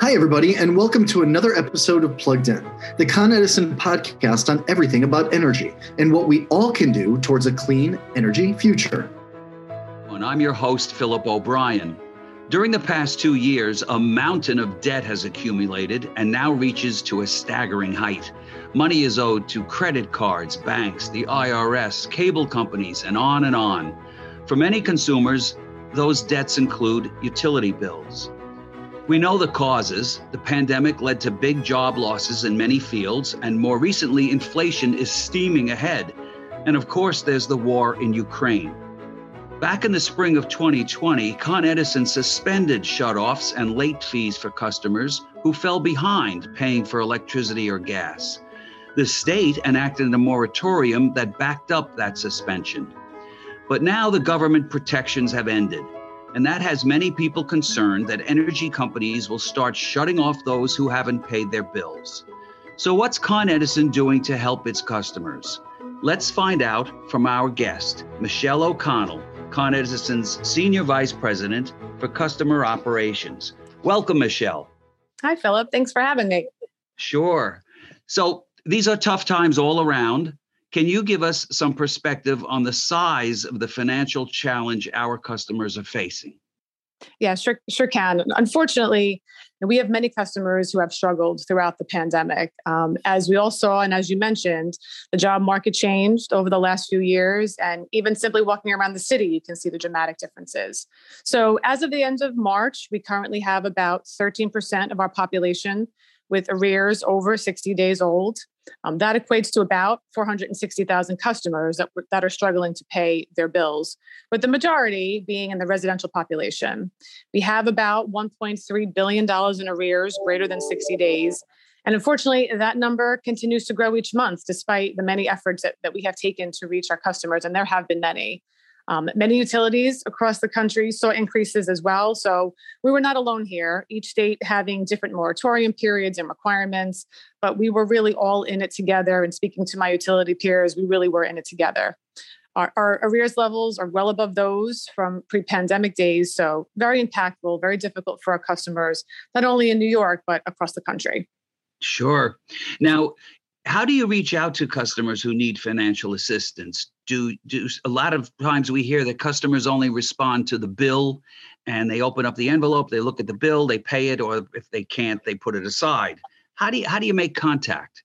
Hi, everybody, and welcome to another episode of Plugged In, the Con Edison podcast on everything about energy and what we all can do towards a clean energy future. And I'm your host, Philip O'Brien. During the past two years, a mountain of debt has accumulated and now reaches to a staggering height. Money is owed to credit cards, banks, the IRS, cable companies, and on and on. For many consumers, those debts include utility bills, we know the causes. The pandemic led to big job losses in many fields, and more recently, inflation is steaming ahead. And of course, there's the war in Ukraine. Back in the spring of 2020, Con Edison suspended shutoffs and late fees for customers who fell behind paying for electricity or gas. The state enacted a moratorium that backed up that suspension. But now the government protections have ended and that has many people concerned that energy companies will start shutting off those who haven't paid their bills. So, what's Con Edison doing to help its customers? Let's find out from our guest, Michelle O'Connell, Con Edison's Senior Vice President for Customer Operations. Welcome, Michelle. Hi, Philip. Thanks for having me. Sure. So, these are tough times all around. Can you give us some perspective on the size of the financial challenge our customers are facing? Yeah, sure, sure can. Unfortunately, we have many customers who have struggled throughout the pandemic. Um, as we all saw, and as you mentioned, the job market changed over the last few years, and even simply walking around the city, you can see the dramatic differences. So, as of the end of March, we currently have about 13% of our population with arrears over 60 days old. Um, that equates to about 460,000 customers that, that are struggling to pay their bills, with the majority being in the residential population. We have about $1.3 billion in arrears greater than 60 days. And unfortunately, that number continues to grow each month, despite the many efforts that, that we have taken to reach our customers, and there have been many. Um, many utilities across the country saw increases as well. So we were not alone here, each state having different moratorium periods and requirements, but we were really all in it together. And speaking to my utility peers, we really were in it together. Our, our arrears levels are well above those from pre pandemic days. So very impactful, very difficult for our customers, not only in New York, but across the country. Sure. Now, how do you reach out to customers who need financial assistance? Do, do a lot of times we hear that customers only respond to the bill and they open up the envelope, they look at the bill, they pay it, or if they can't, they put it aside. How do you how do you make contact?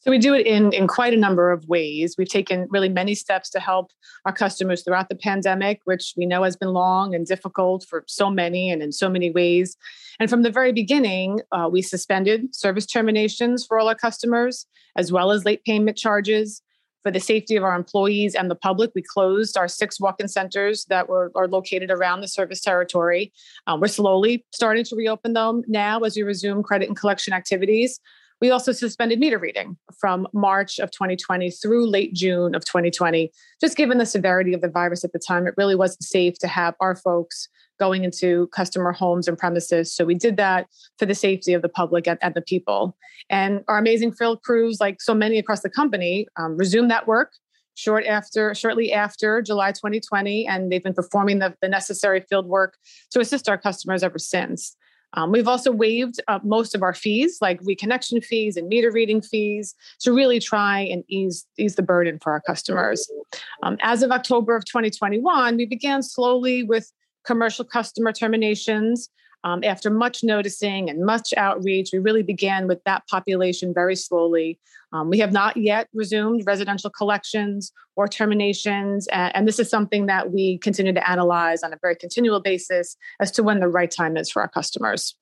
So we do it in, in quite a number of ways. We've taken really many steps to help our customers throughout the pandemic, which we know has been long and difficult for so many and in so many ways. And from the very beginning, uh, we suspended service terminations for all our customers, as well as late payment charges. For the safety of our employees and the public, we closed our six walk in centers that were are located around the service territory. Uh, we're slowly starting to reopen them now as we resume credit and collection activities. We also suspended meter reading from March of 2020 through late June of 2020. Just given the severity of the virus at the time, it really wasn't safe to have our folks going into customer homes and premises. So we did that for the safety of the public and, and the people. And our amazing field crews, like so many across the company, um, resumed that work short after shortly after July 2020, and they've been performing the, the necessary field work to assist our customers ever since. Um, we've also waived uh, most of our fees, like reconnection fees and meter reading fees, to really try and ease ease the burden for our customers. Um, as of October of 2021, we began slowly with commercial customer terminations. Um, after much noticing and much outreach, we really began with that population very slowly. Um, we have not yet resumed residential collections or terminations, and, and, this is something that we continue to analyze on a very continual basis as to when the right time is for our customers.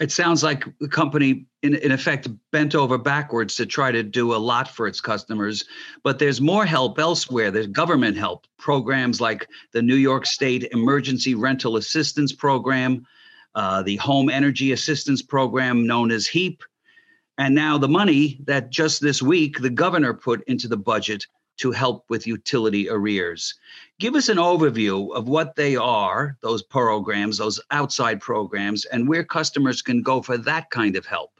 It sounds like the company, in, in effect, bent over backwards to try to do a lot for its customers. But there's more help elsewhere. There's government help, programs like the New York State Emergency Rental Assistance Program, uh, the Home Energy Assistance Program known as HEAP, and now the money that just this week the governor put into the budget to help with utility arrears. Give us an overview of what they are, those programs, those outside programs, and where customers can go for that kind of help.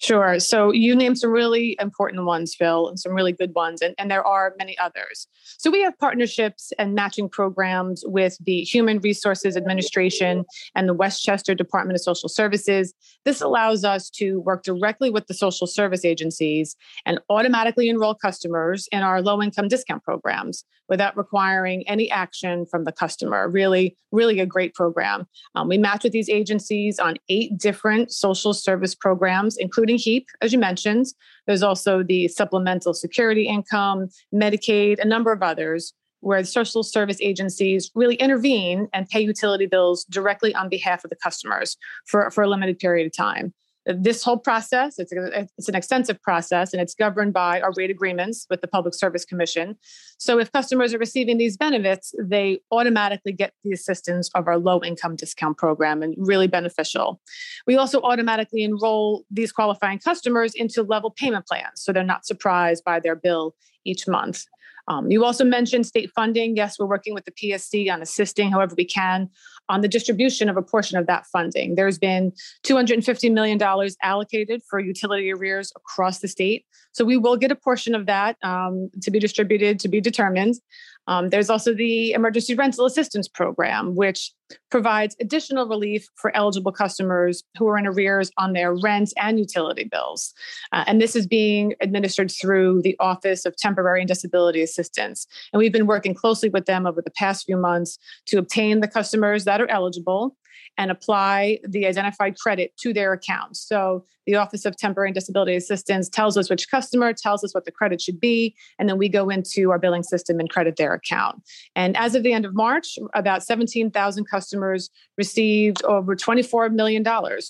Sure. So you named some really important ones, Phil, and some really good ones, and, and there are many others. So we have partnerships and matching programs with the Human Resources Administration and the Westchester Department of Social Services. This allows us to work directly with the social service agencies and automatically enroll customers in our low income discount programs without requiring any action from the customer. Really, really a great program. Um, we match with these agencies on eight different social service programs, including HEAP, as you mentioned. There's also the supplemental security income, Medicaid, a number of others where social service agencies really intervene and pay utility bills directly on behalf of the customers for, for a limited period of time this whole process it's, a, it's an extensive process and it's governed by our rate agreements with the public service commission. So if customers are receiving these benefits they automatically get the assistance of our low income discount program and really beneficial. We also automatically enroll these qualifying customers into level payment plans so they're not surprised by their bill each month um, you also mentioned state funding. Yes, we're working with the PSC on assisting however we can on the distribution of a portion of that funding. There's been $250 million allocated for utility arrears across the state. So we will get a portion of that um, to be distributed, to be determined. Um, there's also the Emergency Rental Assistance Program, which provides additional relief for eligible customers who are in arrears on their rent and utility bills. Uh, and this is being administered through the Office of Temporary and Disability Assistance. And we've been working closely with them over the past few months to obtain the customers that are eligible and apply the identified credit to their account. So the Office of Temporary and Disability Assistance tells us which customer, tells us what the credit should be, and then we go into our billing system and credit their account. And as of the end of March, about 17,000 customers received over $24 million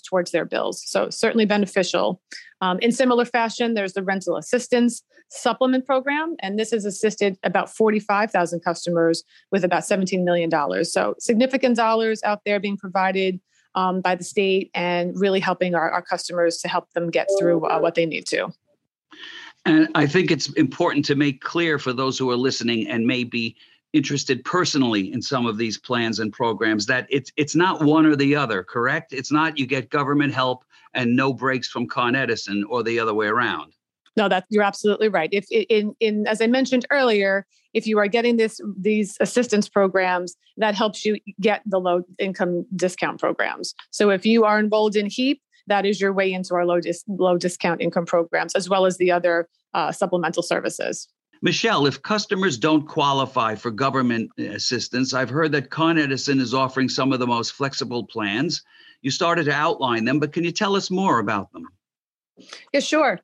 towards their bills. So certainly beneficial. Um, in similar fashion, there's the rental assistance supplement program, and this has assisted about 45,000 customers with about $17 million. So significant dollars out there being provided um, by the state and really helping our, our, customers to help them get through uh, what they need to. And I think it's important to make clear for those who are listening and may be interested personally in some of these plans and programs that it's it's not one or the other correct it's not you get government help and no breaks from con edison or the other way around no, that you're absolutely right. If in in as I mentioned earlier, if you are getting this these assistance programs, that helps you get the low income discount programs. So if you are enrolled in HEAP, that is your way into our low dis, low discount income programs, as well as the other uh, supplemental services. Michelle, if customers don't qualify for government assistance, I've heard that Con Edison is offering some of the most flexible plans. You started to outline them, but can you tell us more about them? Yeah, sure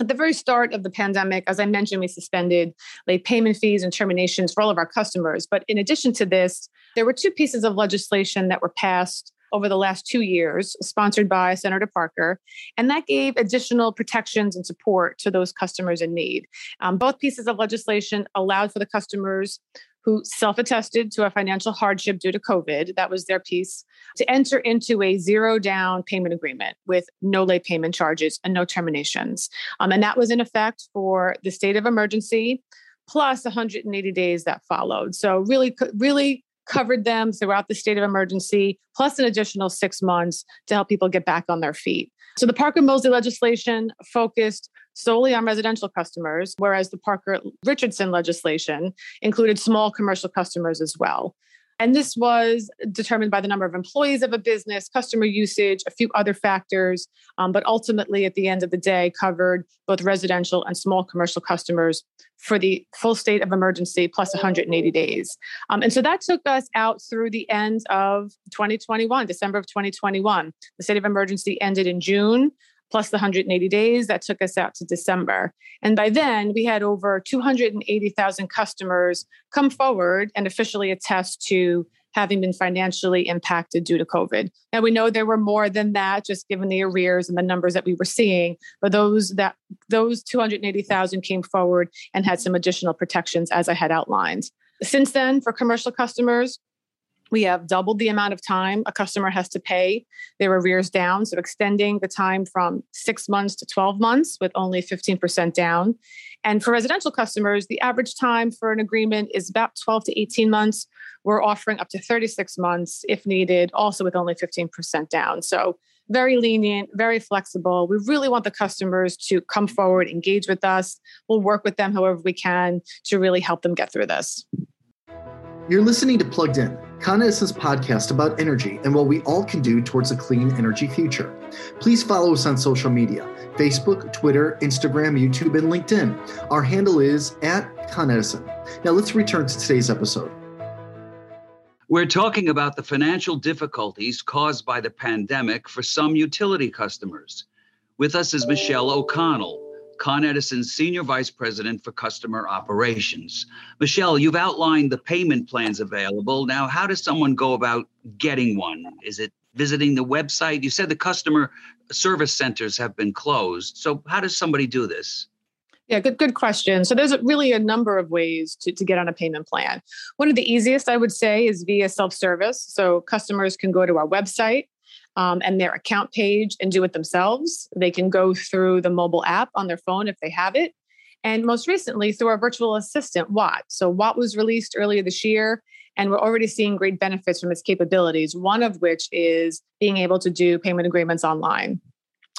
at the very start of the pandemic, as I mentioned, we suspended late payment fees and terminations for all of our customers. But in addition to this, there were two pieces of legislation that were passed over the last two years, sponsored by Senator Parker, and that gave additional protections and support to those customers in need. Um, both pieces of legislation allowed for the customers who self attested to a financial hardship due to COVID, that was their piece, to enter into a zero down payment agreement with no late payment charges and no terminations. Um, and that was in effect for the state of emergency plus 180 days that followed. So, really, really covered them throughout the state of emergency, plus an additional six months to help people get back on their feet. So the Parker Mosley legislation focused solely on residential customers, whereas the Parker Richardson legislation included small commercial customers as well. And this was determined by the number of employees of a business, customer usage, a few other factors, um, but ultimately, at the end of the day, covered both residential and small commercial customers for the full state of emergency plus 180 days. Um, and so that took us out through the end of 2021, December of 2021. The state of emergency ended in June plus the 180 days that took us out to December. And by then, we had over 280,000 customers come forward and officially attest to having been financially impacted due to COVID. And we know there were more than that, just given the arrears and the numbers that we were seeing. But those that those 280,000 came forward and had some additional protections, as I had outlined. Since then, for commercial customers, we have doubled the amount of time a customer has to pay their arrears down. So, extending the time from six months to 12 months with only 15% down. And for residential customers, the average time for an agreement is about 12 to 18 months. We're offering up to 36 months if needed, also with only 15% down. So, very lenient, very flexible. We really want the customers to come forward, engage with us. We'll work with them however we can to really help them get through this. You're listening to Plugged In, Con Edison's podcast about energy and what we all can do towards a clean energy future. Please follow us on social media Facebook, Twitter, Instagram, YouTube, and LinkedIn. Our handle is at Con Edison. Now let's return to today's episode. We're talking about the financial difficulties caused by the pandemic for some utility customers. With us is Michelle O'Connell, Con Edison's Senior Vice President for Customer Operations. Michelle, you've outlined the payment plans available. Now, how does someone go about getting one? Is it visiting the website? You said the customer service centers have been closed. So, how does somebody do this? Yeah, good good question. So there's really a number of ways to, to get on a payment plan. One of the easiest I would say is via self-service. So customers can go to our website um, and their account page and do it themselves. They can go through the mobile app on their phone if they have it. And most recently, through our virtual assistant, Watt. So, Watt was released earlier this year, and we're already seeing great benefits from its capabilities, one of which is being able to do payment agreements online.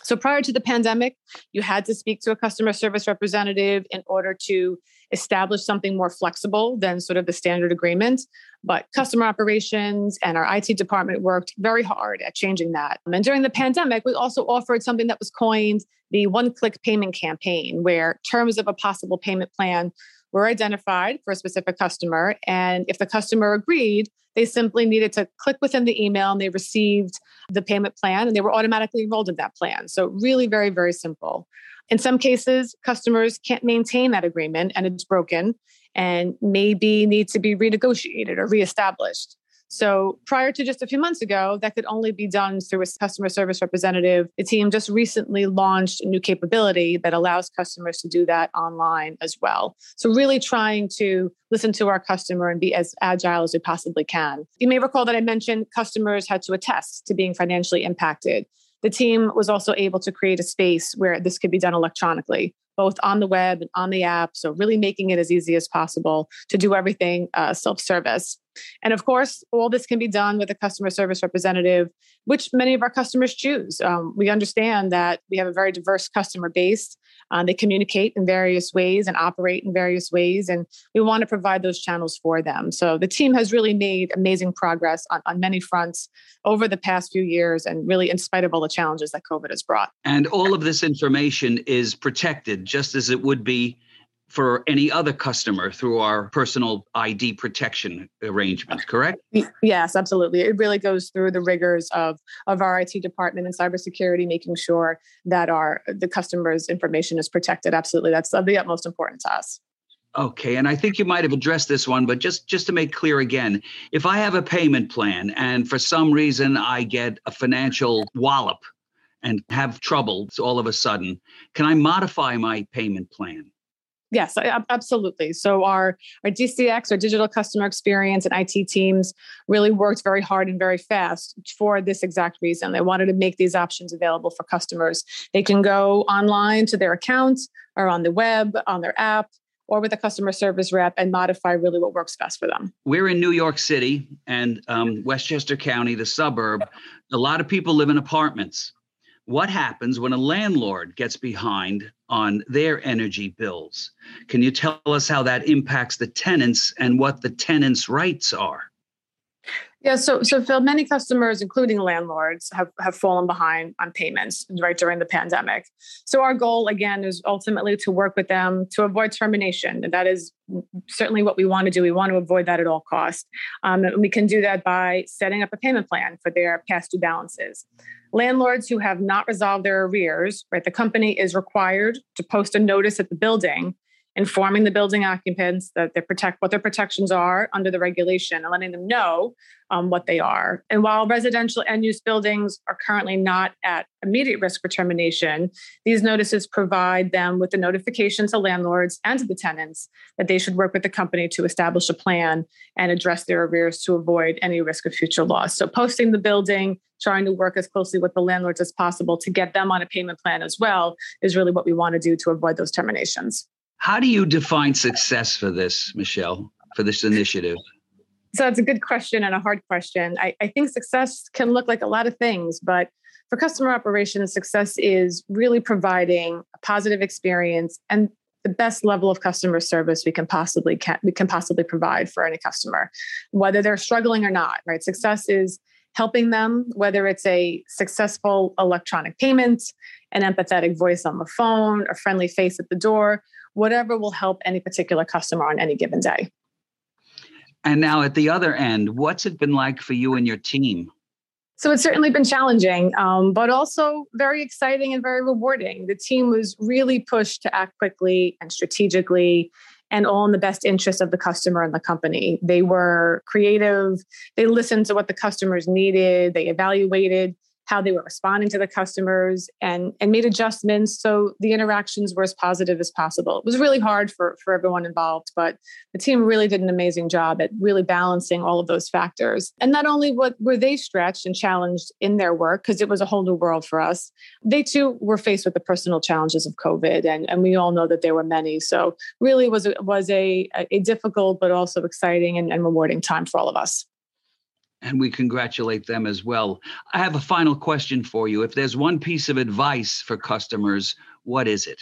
So prior to the pandemic, you had to speak to a customer service representative in order to establish something more flexible than sort of the standard agreement. But customer operations and our IT department worked very hard at changing that. And during the pandemic, we also offered something that was coined the one click payment campaign, where terms of a possible payment plan were identified for a specific customer. And if the customer agreed, they simply needed to click within the email and they received the payment plan and they were automatically enrolled in that plan. So, really, very, very simple. In some cases, customers can't maintain that agreement and it's broken and maybe need to be renegotiated or reestablished. So prior to just a few months ago, that could only be done through a customer service representative. The team just recently launched a new capability that allows customers to do that online as well. So really trying to listen to our customer and be as agile as we possibly can. You may recall that I mentioned customers had to attest to being financially impacted. The team was also able to create a space where this could be done electronically both on the web and on the app. So, really making it as easy as possible to do everything uh, self service. And of course, all this can be done with a customer service representative, which many of our customers choose. Um, we understand that we have a very diverse customer base. Uh, they communicate in various ways and operate in various ways, and we want to provide those channels for them. So the team has really made amazing progress on, on many fronts over the past few years, and really in spite of all the challenges that COVID has brought. And all of this information is protected just as it would be for any other customer through our personal ID protection arrangement, correct? Yes, absolutely. It really goes through the rigors of, of our IT department and cybersecurity, making sure that our the customer's information is protected. Absolutely. That's of the utmost importance to us. Okay, and I think you might have addressed this one, but just just to make clear again, if I have a payment plan and for some reason I get a financial wallop and have trouble all of a sudden, can I modify my payment plan? Yes, absolutely. So our our DCX, our digital customer experience and IT teams really worked very hard and very fast for this exact reason. They wanted to make these options available for customers. They can go online to their account or on the web, on their app, or with a customer service rep and modify really what works best for them. We're in New York City and um, Westchester County, the suburb. A lot of people live in apartments what happens when a landlord gets behind on their energy bills? Can you tell us how that impacts the tenants and what the tenants' rights are? Yeah, so so Phil, many customers, including landlords, have, have fallen behind on payments right during the pandemic. So our goal again is ultimately to work with them to avoid termination. And that is certainly what we want to do. We want to avoid that at all costs. Um, and we can do that by setting up a payment plan for their past due balances. Landlords who have not resolved their arrears, right, the company is required to post a notice at the building informing the building occupants that they protect what their protections are under the regulation and letting them know um, what they are. And while residential end use buildings are currently not at immediate risk for termination, these notices provide them with the notification to landlords and to the tenants that they should work with the company to establish a plan and address their arrears to avoid any risk of future loss. So, posting the building, trying to work as closely with the landlords as possible to get them on a payment plan as well is really what we want to do to avoid those terminations. How do you define success for this, Michelle, for this initiative? So it's a good question and a hard question. I, I think success can look like a lot of things, but for customer operations, success is really providing a positive experience and the best level of customer service we can possibly can, we can possibly provide for any customer, whether they're struggling or not. Right, success is helping them, whether it's a successful electronic payment, an empathetic voice on the phone, a friendly face at the door, whatever will help any particular customer on any given day. And now at the other end, what's it been like for you and your team? So it's certainly been challenging, um, but also very exciting and very rewarding. The team was really pushed to act quickly and strategically and all in the best interest of the customer and the company. They were creative, they listened to what the customers needed, they evaluated how they were responding to the customers and and made adjustments so the interactions were as positive as possible. It was really hard for for everyone involved, but the team really did an amazing job at really balancing all of those factors. And not only what were they stretched and challenged in their work because it was a whole new world for us, they too were faced with the personal challenges of COVID, and and we all know that there were many. So really was was a a difficult but also exciting and, and rewarding time for all of us and we congratulate them as well. I have a final question for you. If there's one piece of advice for customers, what is it?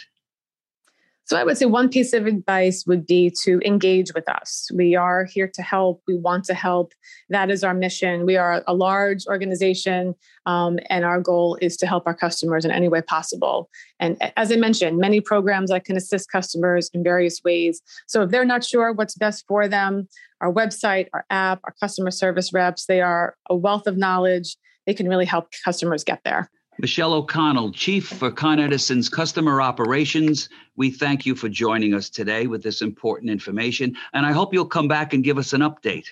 So I would say one piece of advice would be to engage with us. We are here to help. We want to help. That is our mission. We are a large organization, um, and our goal is to help our customers in any way possible. And as I mentioned, many programs that can assist customers in various ways. So if they're not sure what's best for them, our website, our app, our customer service reps, they are a wealth of knowledge. They can really help customers get there. Michelle O'Connell, Chief for Con Edison's Customer Operations, we thank you for joining us today with this important information. And I hope you'll come back and give us an update.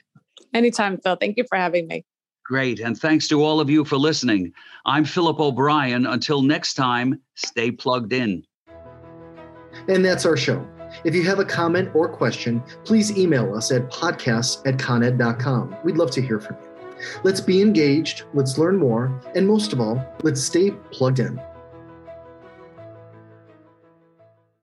Anytime, Phil. Thank you for having me. Great. And thanks to all of you for listening. I'm Philip O'Brien. Until next time, stay plugged in. And that's our show. If you have a comment or question, please email us at podcast at coned.com. We'd love to hear from you. Let's be engaged, let's learn more, and most of all, let's stay plugged in.